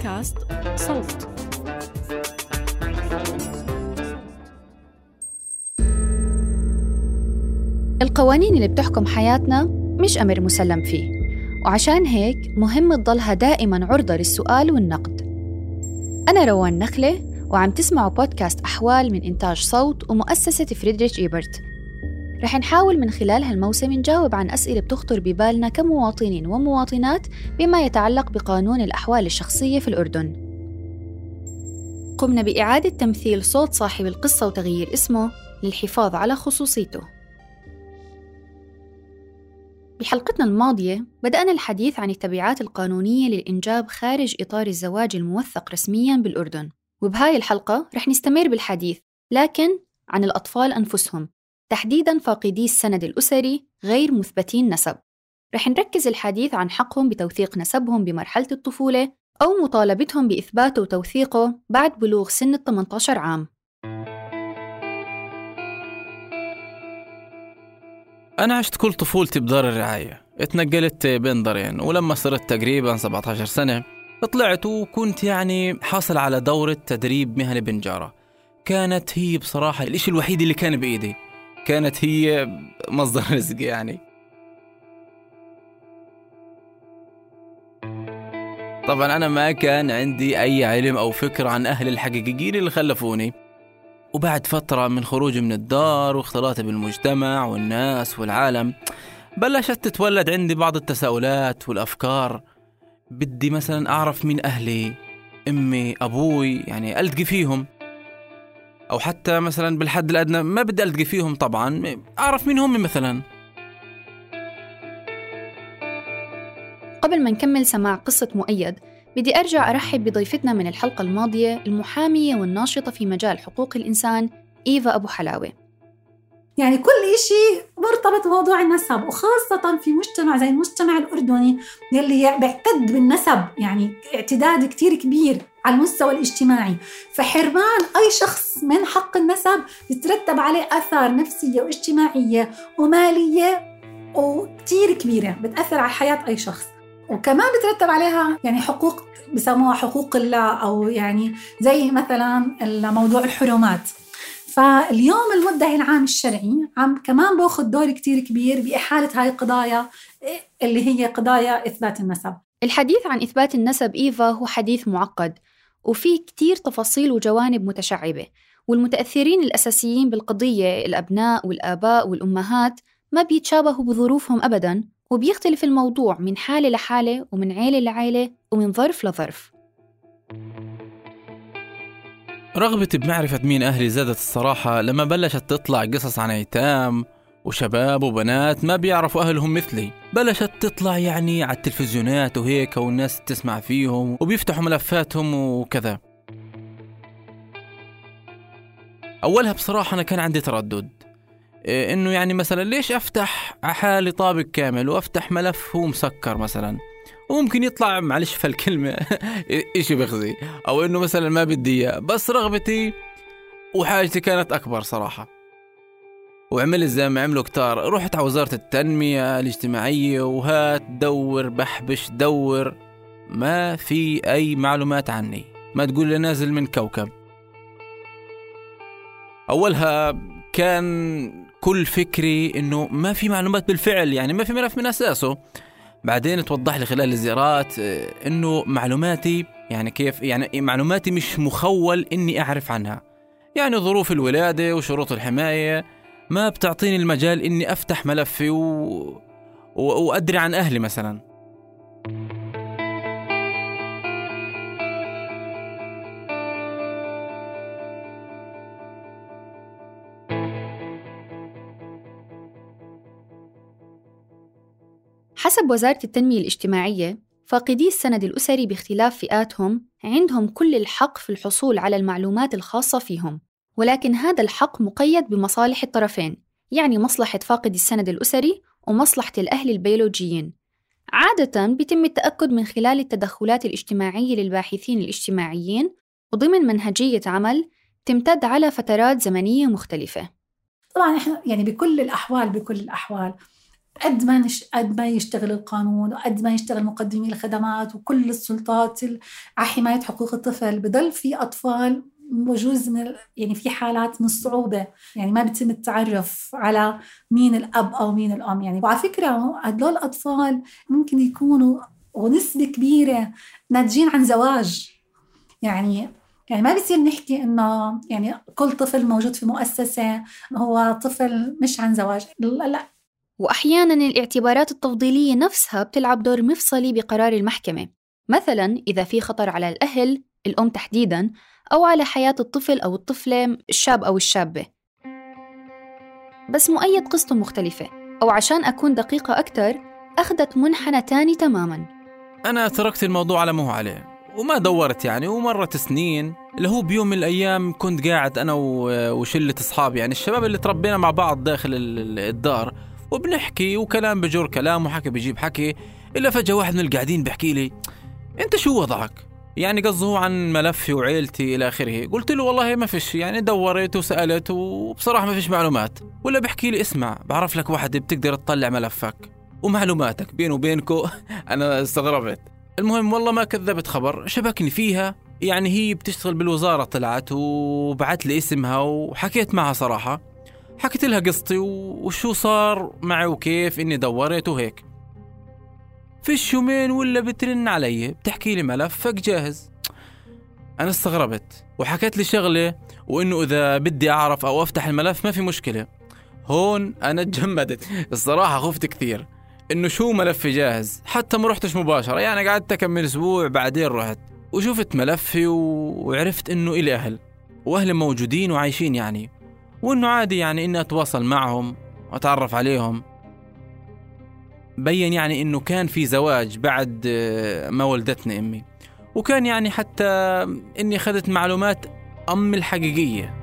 بودكاست صوت. القوانين اللي بتحكم حياتنا مش أمر مسلم فيه وعشان هيك مهم تضلها دائما عرضة للسؤال والنقد. أنا روان نخلة وعم تسمعوا بودكاست أحوال من إنتاج صوت ومؤسسة فريدريش إيبرت. رح نحاول من خلال هالموسم نجاوب عن أسئلة بتخطر ببالنا كمواطنين ومواطنات بما يتعلق بقانون الأحوال الشخصية في الأردن. قمنا بإعادة تمثيل صوت صاحب القصة وتغيير اسمه للحفاظ على خصوصيته. بحلقتنا الماضية بدأنا الحديث عن التبعات القانونية للإنجاب خارج إطار الزواج الموثق رسمياً بالأردن. وبهاي الحلقة رح نستمر بالحديث لكن عن الأطفال أنفسهم. تحديداً فاقدي السند الأسري غير مثبتين نسب رح نركز الحديث عن حقهم بتوثيق نسبهم بمرحلة الطفولة أو مطالبتهم بإثباته وتوثيقه بعد بلوغ سن ال 18 عام. أنا عشت كل طفولتي بدار الرعاية. اتنقلت بين دارين ولما صرت تقريبا 17 سنة طلعت وكنت يعني حاصل على دورة تدريب مهني بنجارة. كانت هي بصراحة الإشي الوحيد اللي كان بإيدي. كانت هي مصدر رزق يعني. طبعا أنا ما كان عندي أي علم أو فكرة عن أهلي الحقيقيين اللي خلفوني. وبعد فترة من خروجي من الدار واختلاطي بالمجتمع والناس والعالم بلشت تتولد عندي بعض التساؤلات والأفكار. بدي مثلا أعرف مين أهلي أمي أبوي يعني ألتقي فيهم. أو حتى مثلا بالحد الأدنى ما بدي ألتقي فيهم طبعا. أعرف مين هم مثلا. قبل ما نكمل سماع قصة مؤيد بدي أرجع أرحب بضيفتنا من الحلقة الماضية المحامية والناشطة في مجال حقوق الإنسان إيفا أبو حلاوة. يعني كل شيء مرتبط بموضوع النسب وخاصة في مجتمع زي المجتمع الأردني يلي بيعتد بالنسب يعني اعتداد كتير كبير على المستوى الاجتماعي. فحرمان أي شخص من حق النسب يترتب عليه آثار نفسية واجتماعية ومالية وكتير كبيرة بتأثر على حياة أي شخص. وكمان بترتب عليها يعني حقوق بسموها حقوق الله أو يعني زي مثلا موضوع الحرمات. فاليوم المدعي العام الشرعي عم كمان بأخذ دور كتير كبير بإحالة هاي القضايا اللي هي قضايا إثبات النسب. الحديث عن إثبات النسب إيفا هو حديث معقد وفي كتير تفاصيل وجوانب متشعبة والمتأثرين الأساسيين بالقضية الأبناء والآباء والأمهات ما بيتشابهوا بظروفهم أبداً وبيختلف الموضوع من حالة لحالة ومن عيلة لعيلة ومن ظرف لظرف. رغبتي بمعرفة مين أهلي زادت الصراحة لما بلشت تطلع قصص عن أيتام وشباب وبنات ما بيعرفوا أهلهم مثلي. بلشت تطلع يعني على التلفزيونات وهيك والناس تسمع فيهم وبيفتحوا ملفاتهم وكذا. أولها بصراحة أنا كان عندي تردد. إيه إنه يعني مثلا ليش أفتح حالي طابق كامل وأفتح ملف هو مسكر مثلا؟ وممكن يطلع معلش في الكلمة إشي بخزي. أو إنه مثلا ما بدي إياه بس رغبتي وحاجتي كانت أكبر صراحة. وعملت زي ما عملوا كتار. رحت على وزارة التنمية الاجتماعية وهات دور بحبش دور. ما في أي معلومات عني. ما تقول لي نازل من كوكب. أولها كان كل فكري إنه ما في معلومات بالفعل يعني ما في ملف من أساسه. بعدين توضح لي خلال الزيارات آه، إنه معلوماتي يعني كيف يعني معلوماتي مش مخول إني أعرف عنها. يعني ظروف الولادة وشروط الحماية ما بتعطيني المجال إني أفتح ملفي و... و... وأدري عن أهلي مثلا. حسب وزارة التنمية الاجتماعية فاقدي السند الأسري باختلاف فئاتهم عندهم كل الحق في الحصول على المعلومات الخاصة فيهم. ولكن هذا الحق مقيد بمصالح الطرفين يعني مصلحة فاقد السند الأسري ومصلحة الأهل البيولوجيين. عادة بيتم التأكد من خلال التدخلات الاجتماعية للباحثين الاجتماعيين وضمن منهجية عمل تمتد على فترات زمنية مختلفة. طبعا إحنا يعني بكل الأحوال بكل الأحوال قد ما. قد ما يشتغل القانون وقد ما يشتغل مقدمي الخدمات وكل السلطات على حماية حقوق الطفل بضل في أطفال بجوز من يعني في حالات من الصعوبة يعني ما بيتم التعرف على مين الأب أو مين الأم يعني وعلى فكرة هدول الأطفال ممكن يكونوا ونسبة كبيرة ناتجين عن زواج يعني يعني ما بيصير نحكي إنه يعني كل طفل موجود في مؤسسة هو طفل مش عن زواج لا, لا. وأحيانا الاعتبارات التفضيلية نفسها بتلعب دور مفصلي بقرار المحكمة. مثلا إذا في خطر على الأهل الأم تحديدا أو على حياة الطفل أو الطفلة الشاب أو الشابة. بس مؤيد قصته مختلفة أو عشان أكون دقيقة أكثر أخذت منحنى تاني تماما. أنا تركت الموضوع على ما هو عليه وما دورت يعني ومرت سنين. اللي هو بيوم من الأيام كنت قاعد أنا وشلة أصحابي يعني الشباب اللي تربينا مع بعض داخل الدار. وبنحكي وكلام بجر كلام وحكي بجيب حكي إلا فجأة واحد من القاعدين بيحكي لي أنت شو وضعك؟ يعني قصده عن ملفي وعيلتي إلى آخره. قلت له والله ما فيش يعني دورت وسألت وبصراحة ما فيش معلومات. ولا بحكي لي اسمع بعرف لك واحد بتقدر تطلع ملفك ومعلوماتك بيني وبينكو. أنا استغربت. المهم والله ما كذبت خبر شبكني فيها يعني هي بتشتغل بالوزارة طلعت وبعت لي اسمها وحكيت معها صراحة. حكيت لها قصتي وشو صار معي وكيف إني دورت وهيك فيش يومين ولا بترن علي بتحكي لي ملفك جاهز. أنا استغربت وحكيت لي شغلة وإنه إذا بدي أعرف أو أفتح الملف ما في مشكلة. هون أنا تجمدت. الصراحة خفت كثير. إنه شو ملفي جاهز؟ حتى ما رحتش مباشرة. يعني قعدت كم من أسبوع بعدين رحت. وشفت ملفي وعرفت إنه إلي أهل. وأهلي موجودين وعايشين يعني. وإنه عادي يعني إني أتواصل معهم وأتعرف عليهم. بين يعني إنه كان في زواج بعد ما ولدتني أمي. وكان يعني حتى إني أخذت معلومات امي الحقيقية.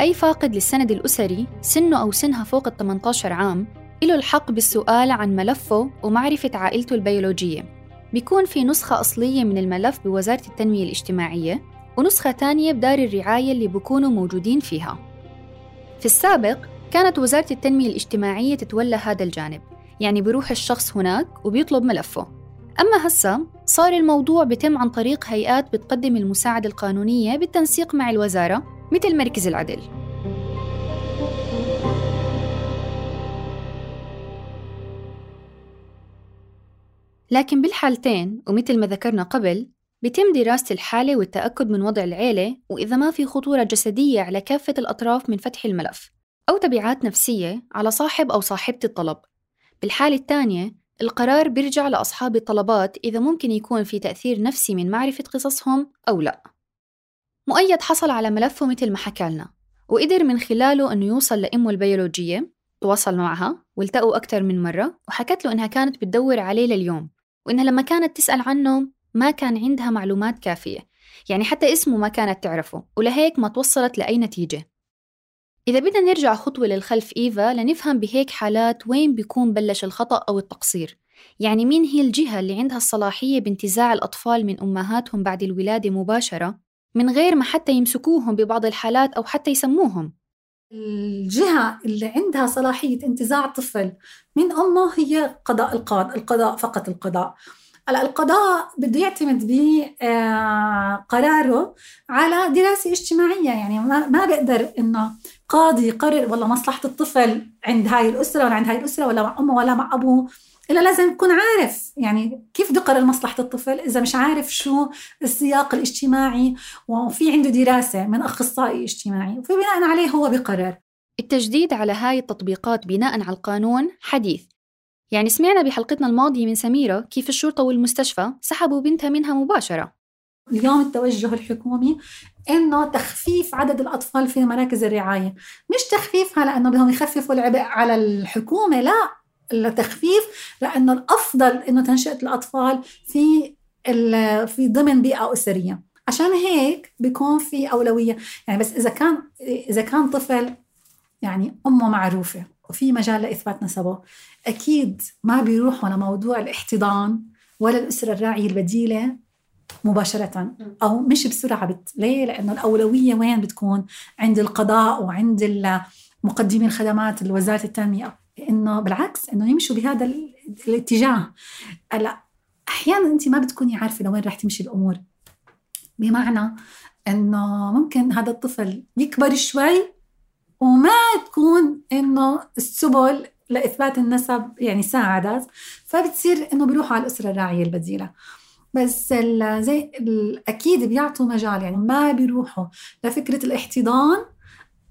أي فاقد للسند الأسري سنه أو سنها فوق ال 18 عام له الحق بالسؤال عن ملفه ومعرفة عائلته البيولوجية. بيكون في نسخة أصلية من الملف بوزارة التنمية الاجتماعية ونسخة تانية بدار الرعاية اللي بيكونوا موجودين فيها. في السابق كانت وزارة التنمية الاجتماعية تتولى هذا الجانب يعني بيروح الشخص هناك وبيطلب ملفه. أما هسا صار الموضوع بتم عن طريق هيئات بتقدم المساعدة القانونية بالتنسيق مع الوزارة مثل مركز العدل. لكن بالحالتين ومثل ما ذكرنا قبل بيتم دراسة الحالة والتأكد من وضع العيلة وإذا ما في خطورة جسدية على كافة الأطراف من فتح الملف أو تبعات نفسية على صاحب أو صاحبة الطلب. بالحالة الثانية القرار بيرجع لأصحاب الطلبات إذا ممكن يكون في تأثير نفسي من معرفة قصصهم أو لا. مؤيد حصل على ملفه مثل ما حكى لنا وقدر من خلاله أنه يوصل لأمه البيولوجية تواصل معها والتقوا أكثر من مرة وحكت له إنها كانت بتدور عليه لليوم وإنها لما كانت تسأل عنه ما كان عندها معلومات كافية. يعني حتى اسمه ما كانت تعرفه. ولهيك ما توصلت لأي نتيجة. إذا بدنا نرجع خطوة للخلف إيفا لنفهم بهيك حالات وين بيكون بلش الخطأ أو التقصير. يعني مين هي الجهة اللي عندها الصلاحية بانتزاع الأطفال من أمهاتهم بعد الولادة مباشرة من غير ما حتى يمسكوهم ببعض الحالات أو حتى يسموهم؟ الجهة اللي عندها صلاحية انتزاع طفل من أمه هي قضاء القضاء القضاء فقط القضاء. هلا القضاء بده يعتمد بقراره آه، على دراسة اجتماعية. يعني ما بقدر إنه قاضي يقرر والله مصلحة الطفل عند هاي الأسرة ولا عند هاي الأسرة ولا مع أمه ولا مع أبوه إلا لازم يكون عارف. يعني كيف بده يقرر مصلحة الطفل؟ إذا مش عارف شو السياق الاجتماعي وفي عنده دراسة من أخصائي اجتماعي فبناء عليه هو بقرر التجديد على هاي التطبيقات بناء على القانون حديث. يعني سمعنا بحلقتنا الماضية من سميرة كيف الشرطة والمستشفى سحبوا بنتها منها مباشرة. اليوم التوجه الحكومي إنه تخفيف عدد الأطفال في مراكز الرعاية. مش تخفيفها لأنه بدهم يخففوا العبء على الحكومة لا التخفيف لأنه الأفضل إنه تنشئة الأطفال في في ضمن بيئة أسرية. عشان هيك بيكون في أولوية. يعني بس إذا كان إذا كان طفل يعني أمه معروفة. وفي مجال لاثبات نسبه أكيد ما بيروح ولا موضوع الاحتضان ولا الأسرة الراعية البديلة مباشرة أو مش بسرعة بت... ليه؟ لأنه الأولوية وين بتكون؟ عند القضاء وعند مقدمي الخدمات وزارة التنمية. إنه بالعكس إنه يمشوا بهذا الاتجاه. هلأ أحيانا انت ما بتكوني عارفة لوين رح تمشي الأمور. بمعنى إنه ممكن هذا الطفل يكبر شوي وما تكون إنه السبل لإثبات النسب يعني ساعدت فبتصير إنه بيروحوا على الأسرة الراعية البديلة بس زي أكيد بيعطوا مجال يعني ما بيروحوا لفكرة الاحتضان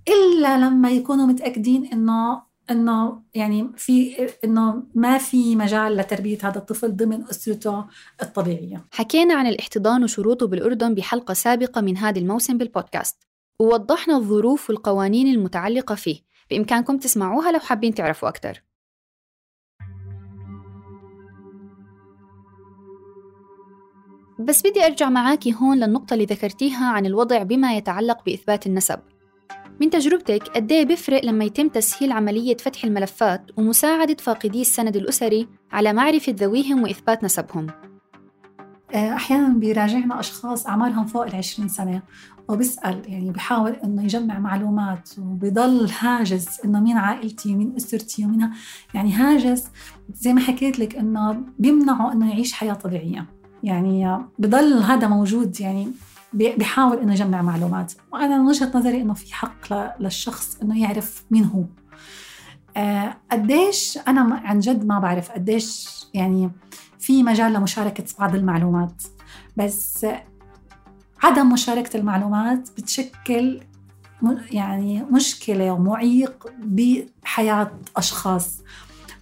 إلا لما يكونوا متأكدين انه إنه يعني في إنه ما في مجال لتربية هذا الطفل ضمن أسرته الطبيعية. حكينا عن الاحتضان وشروطه بالأردن بحلقة سابقة من هذا الموسم بالبودكاست، ووضحنا الظروف والقوانين المتعلقة فيه، بإمكانكم تسمعوها لو حابين تعرفوا أكثر. بس بدي أرجع معاكي هون للنقطة اللي ذكرتيها عن الوضع بما يتعلق بإثبات النسب. من تجربتك قد إيه بيفرق لما يتم تسهيل عملية فتح الملفات ومساعدة فاقدي السند الأسري على معرفة ذويهم وإثبات نسبهم؟ أحيانا بيراجعنا أشخاص أعمارهم فوق العشرين سنة وبيسأل يعني بحاول إنه يجمع معلومات وبضل هاجس إنه مين عائلتي ومين أسرتي ومين يعني هاجس. زي ما حكيت لك إنه بيمنعه إنه يعيش حياة طبيعية. يعني بضل هذا موجود يعني بيحاول إنه يجمع معلومات. وأنا من وجهة نظري إنه في حق للشخص إنه يعرف مين هو. آه قديش أنا عن جد ما بعرف قديش يعني في مجال لمشاركة بعض المعلومات. بس عدم مشاركة المعلومات بتشكل يعني مشكلة ومعيق بحياة أشخاص.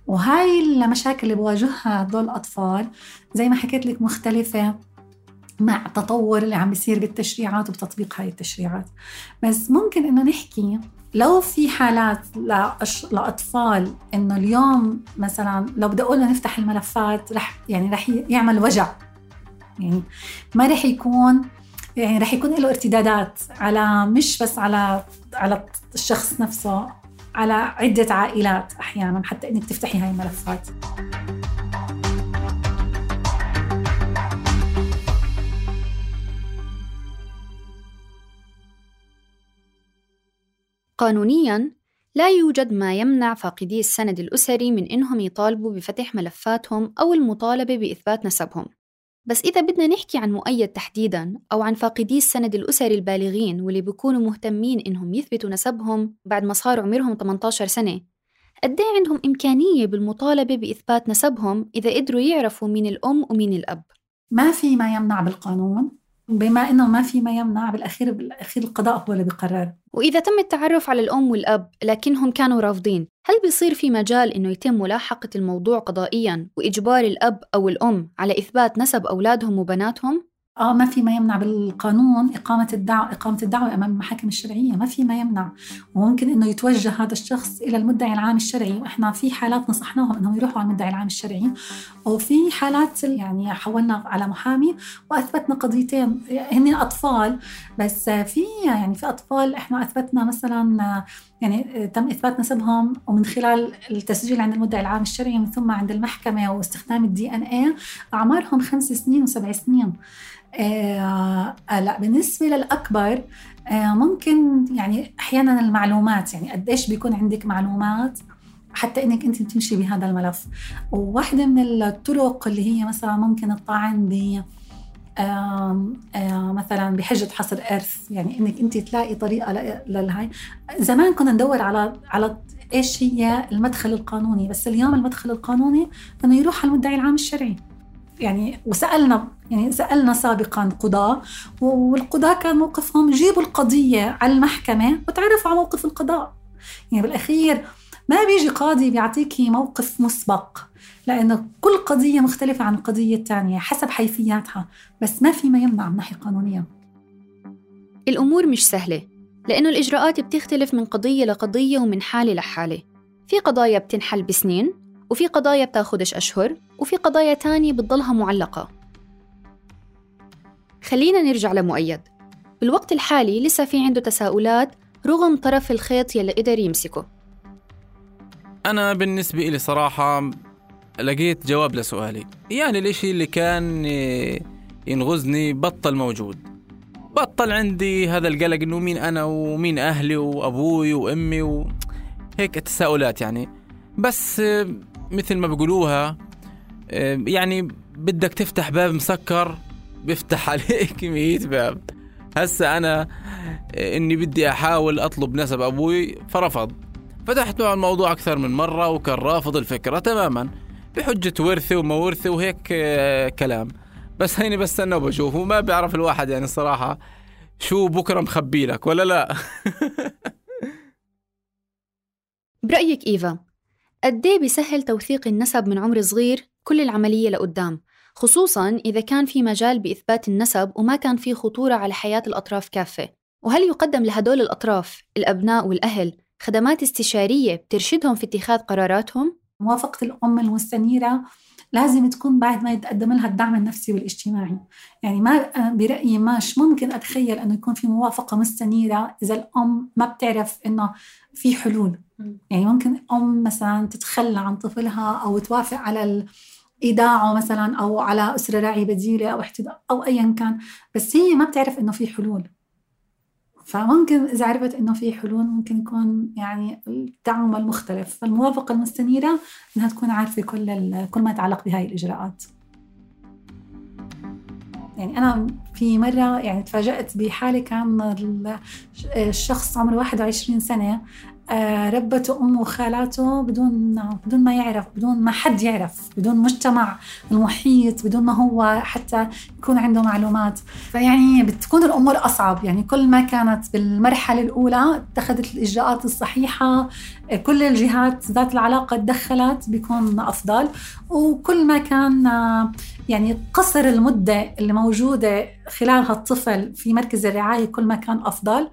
وهاي المشاكل اللي بواجهها هدول الأطفال زي ما حكيت لك مختلفة مع التطور اللي عم بيصير بالتشريعات وبتطبيق هاي التشريعات. بس ممكن إنه نحكي لو في حالات لأش... لأطفال إنه اليوم مثلا لو بدي أقول نفتح الملفات رح يعني رح يعمل وجع. يعني ما رح يكون يعني رح يكون له ارتدادات على مش بس على على الشخص نفسه على عدة عائلات أحيانا حتى إنك تفتحي هاي الملفات. قانونياً لا يوجد ما يمنع فاقدي السند الأسري من إنهم يطالبوا بفتح ملفاتهم أو المطالبة بإثبات نسبهم. بس إذا بدنا نحكي عن مؤيد تحديداً أو عن فاقدي السند الأسري البالغين واللي بيكونوا مهتمين إنهم يثبتوا نسبهم بعد ما صار عمرهم 18 سنة قد إيه عندهم إمكانية بالمطالبة بإثبات نسبهم إذا قدروا يعرفوا مين الأم ومين الأب؟ ما في ما يمنع بالقانون. بما إنه ما في ما يمنع بالأخير بالأخير القضاء هو اللي بيقرر وإذا تم التعرف على الأم والأب لكنهم كانوا رافضين هل بيصير في مجال إنه يتم ملاحقة الموضوع قضائيا وإجبار الأب أو الأم على إثبات نسب أولادهم وبناتهم؟ آه ما في ما يمنع بالقانون إقامة الدعوه إقامة الدعوة أمام المحاكم الشرعية ما في ما يمنع. وممكن إنه يتوجه هذا الشخص إلى المدعي العام الشرعي وإحنا في حالات نصحناهم إنهم يروحوا على المدعي العام الشرعي وفي حالات يعني حولنا على محامي وأثبتنا قضيتين هن أطفال بس في يعني في أطفال إحنا أثبتنا مثلا يعني تم إثبات نسبهم ومن خلال التسجيل عند المدعي العام الشرعي ومن ثم عند المحكمة واستخدام الدي ان اي أعمارهم خمس سنين وسبع سنين. آه لا بالنسبة للأكبر آه ممكن يعني أحيانا المعلومات يعني قديش بيكون عندك معلومات حتى إنك أنت تمشي بهذا الملف. وواحدة من الطرق اللي هي مثلا ممكن الطعن ب مثلا بحجة حصر إرث يعني إنك أنت تلاقي طريقة للهاي. زمان كنا ندور على على إيش هي المدخل القانوني بس اليوم المدخل القانوني إنه يروح على المدعي العام الشرعي. يعني وسألنا يعني سألنا سابقا قضاة والقضاة كان موقفهم جيبوا القضية على المحكمة وتعرفوا على موقف القضاء. يعني بالأخير ما بيجي قاضي بيعطيكي موقف مسبق. لأنه كل قضية مختلفة عن القضية الثانية حسب حيثياتها بس ما في ما يمنع من ناحية قانونية. الأمور مش سهلة لأنه الإجراءات بتختلف من قضية لقضية ومن حالة لحالة. في قضايا بتنحل بسنين وفي قضايا بتاخدش أشهر وفي قضايا تانية بتضلها معلقة. خلينا نرجع لمؤيد. بالوقت الحالي لسه في عنده تساؤلات رغم طرف الخيط يلي قدر يمسكه. أنا بالنسبة لي صراحة لقيت جواب لسؤالي. يعني الإشي اللي كان ينغزني بطل موجود؟ بطل عندي هذا القلق إنه مين أنا ومين أهلي وأبوي وأمي و... هيك تساؤلات يعني. بس آه، مثل ما بيقولوها آه، يعني بدك تفتح باب مسكر بيفتح عليك مية باب. هسا أنا آه، إني بدي أحاول أطلب نسب أبوي فرفض. فتحت معه الموضوع أكثر من مرة وكان رافض الفكرة تماما. بحجة ورثي وما ورثي وهيك آه، كلام. بس هيني بستنى وبشوف. وما بيعرف الواحد يعني الصراحة شو بكرة مخبي لك ولا لا؟ برأيك إيفا قد إيه بيسهل توثيق النسب من عمر صغير كل العملية لقدام؟ خصوصا إذا كان في مجال بإثبات النسب وما كان في خطورة على حياة الأطراف كافة. وهل يقدم لهدول الأطراف الأبناء والأهل خدمات استشارية بترشدهم في اتخاذ قراراتهم؟ موافقة الأم المستنيرة لازم تكون بعد ما يتقدم لها الدعم النفسي والاجتماعي. يعني ما برأيي ماش ممكن أتخيل أنه يكون في موافقة مستنيرة إذا الأم ما بتعرف أنه في حلول. يعني ممكن أم مثلا تتخلى عن طفلها أو توافق على إيداعه مثلا أو على أسرة راعي بديلة أو احتضاء أو أيا كان بس هي ما بتعرف إنه في حلول. فممكن إذا عرفت إنه في حلول ممكن يكون يعني الدعم المختلف. فالموافقة المستنيرة إنها تكون عارفة كل كل ما يتعلق بهاي الإجراءات. يعني أنا في مرة يعني تفاجأت بحالة كان الشخص عمره 21 سنة ربته أمه وخالاته بدون بدون ما يعرف بدون ما حد يعرف بدون مجتمع المحيط بدون ما هو حتى يكون عنده معلومات. فيعني بتكون الأمور أصعب. يعني كل ما كانت بالمرحلة الأولى اتخذت الإجراءات الصحيحة كل الجهات ذات العلاقة تدخلت بيكون أفضل. وكل ما كان يعني قصر المدة اللي موجودة خلالها الطفل في مركز الرعاية كل ما كان أفضل.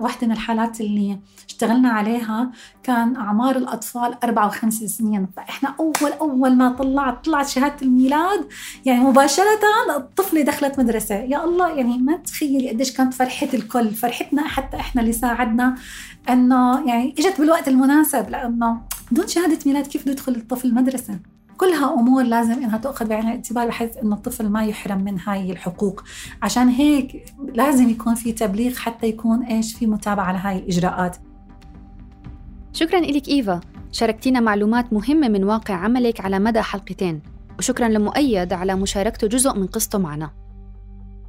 واحدة من الحالات اللي اشتغلنا عليها كان أعمار الأطفال أربعة وخمس سنين. فإحنا أول أول ما طلعت طلعت شهادة الميلاد يعني مباشرة الطفلة دخلت مدرسة. يا الله يعني ما تخيلي قديش كانت فرحة الكل. فرحتنا حتى إحنا اللي ساعدنا أنه يعني إجت بالوقت المناسب لأنه بدون شهادة ميلاد كيف بده يدخل الطفل مدرسة كلها أمور لازم إنها تؤخذ بعين الاعتبار بحيث إنه الطفل ما يحرم من هاي الحقوق. عشان هيك لازم يكون في تبليغ حتى يكون إيش في متابعة لهاي الإجراءات. شكرا لك إيفا. شاركتينا معلومات مهمة من واقع عملك على مدى حلقتين. وشكرا لمؤيد على مشاركته جزء من قصته معنا.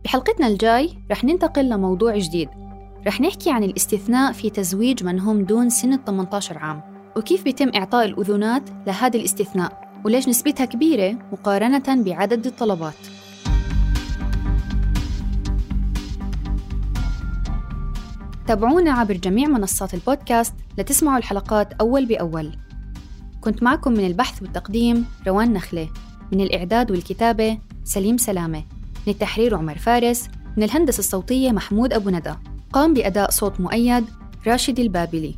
بحلقتنا الجاي رح ننتقل لموضوع جديد. رح نحكي عن الاستثناء في تزويج من هم دون سن 18 عام. وكيف بيتم إعطاء الأذونات لهذا الاستثناء؟ وليش نسبتها كبيرة مقارنة بعدد الطلبات؟ تابعونا عبر جميع منصات البودكاست لتسمعوا الحلقات أول بأول. كنت معكم من البحث والتقديم روان نخلة من الإعداد والكتابة سليم سلامة من التحرير عمر فارس من الهندسة الصوتية محمود أبو ندى. قام بأداء صوت مؤيد راشد البابلي.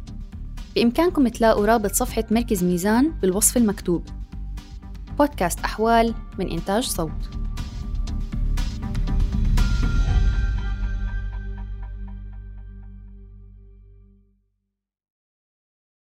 بإمكانكم تلاقوا رابط صفحة مركز ميزان بالوصف المكتوب. بودكاست أحوال من إنتاج صوت.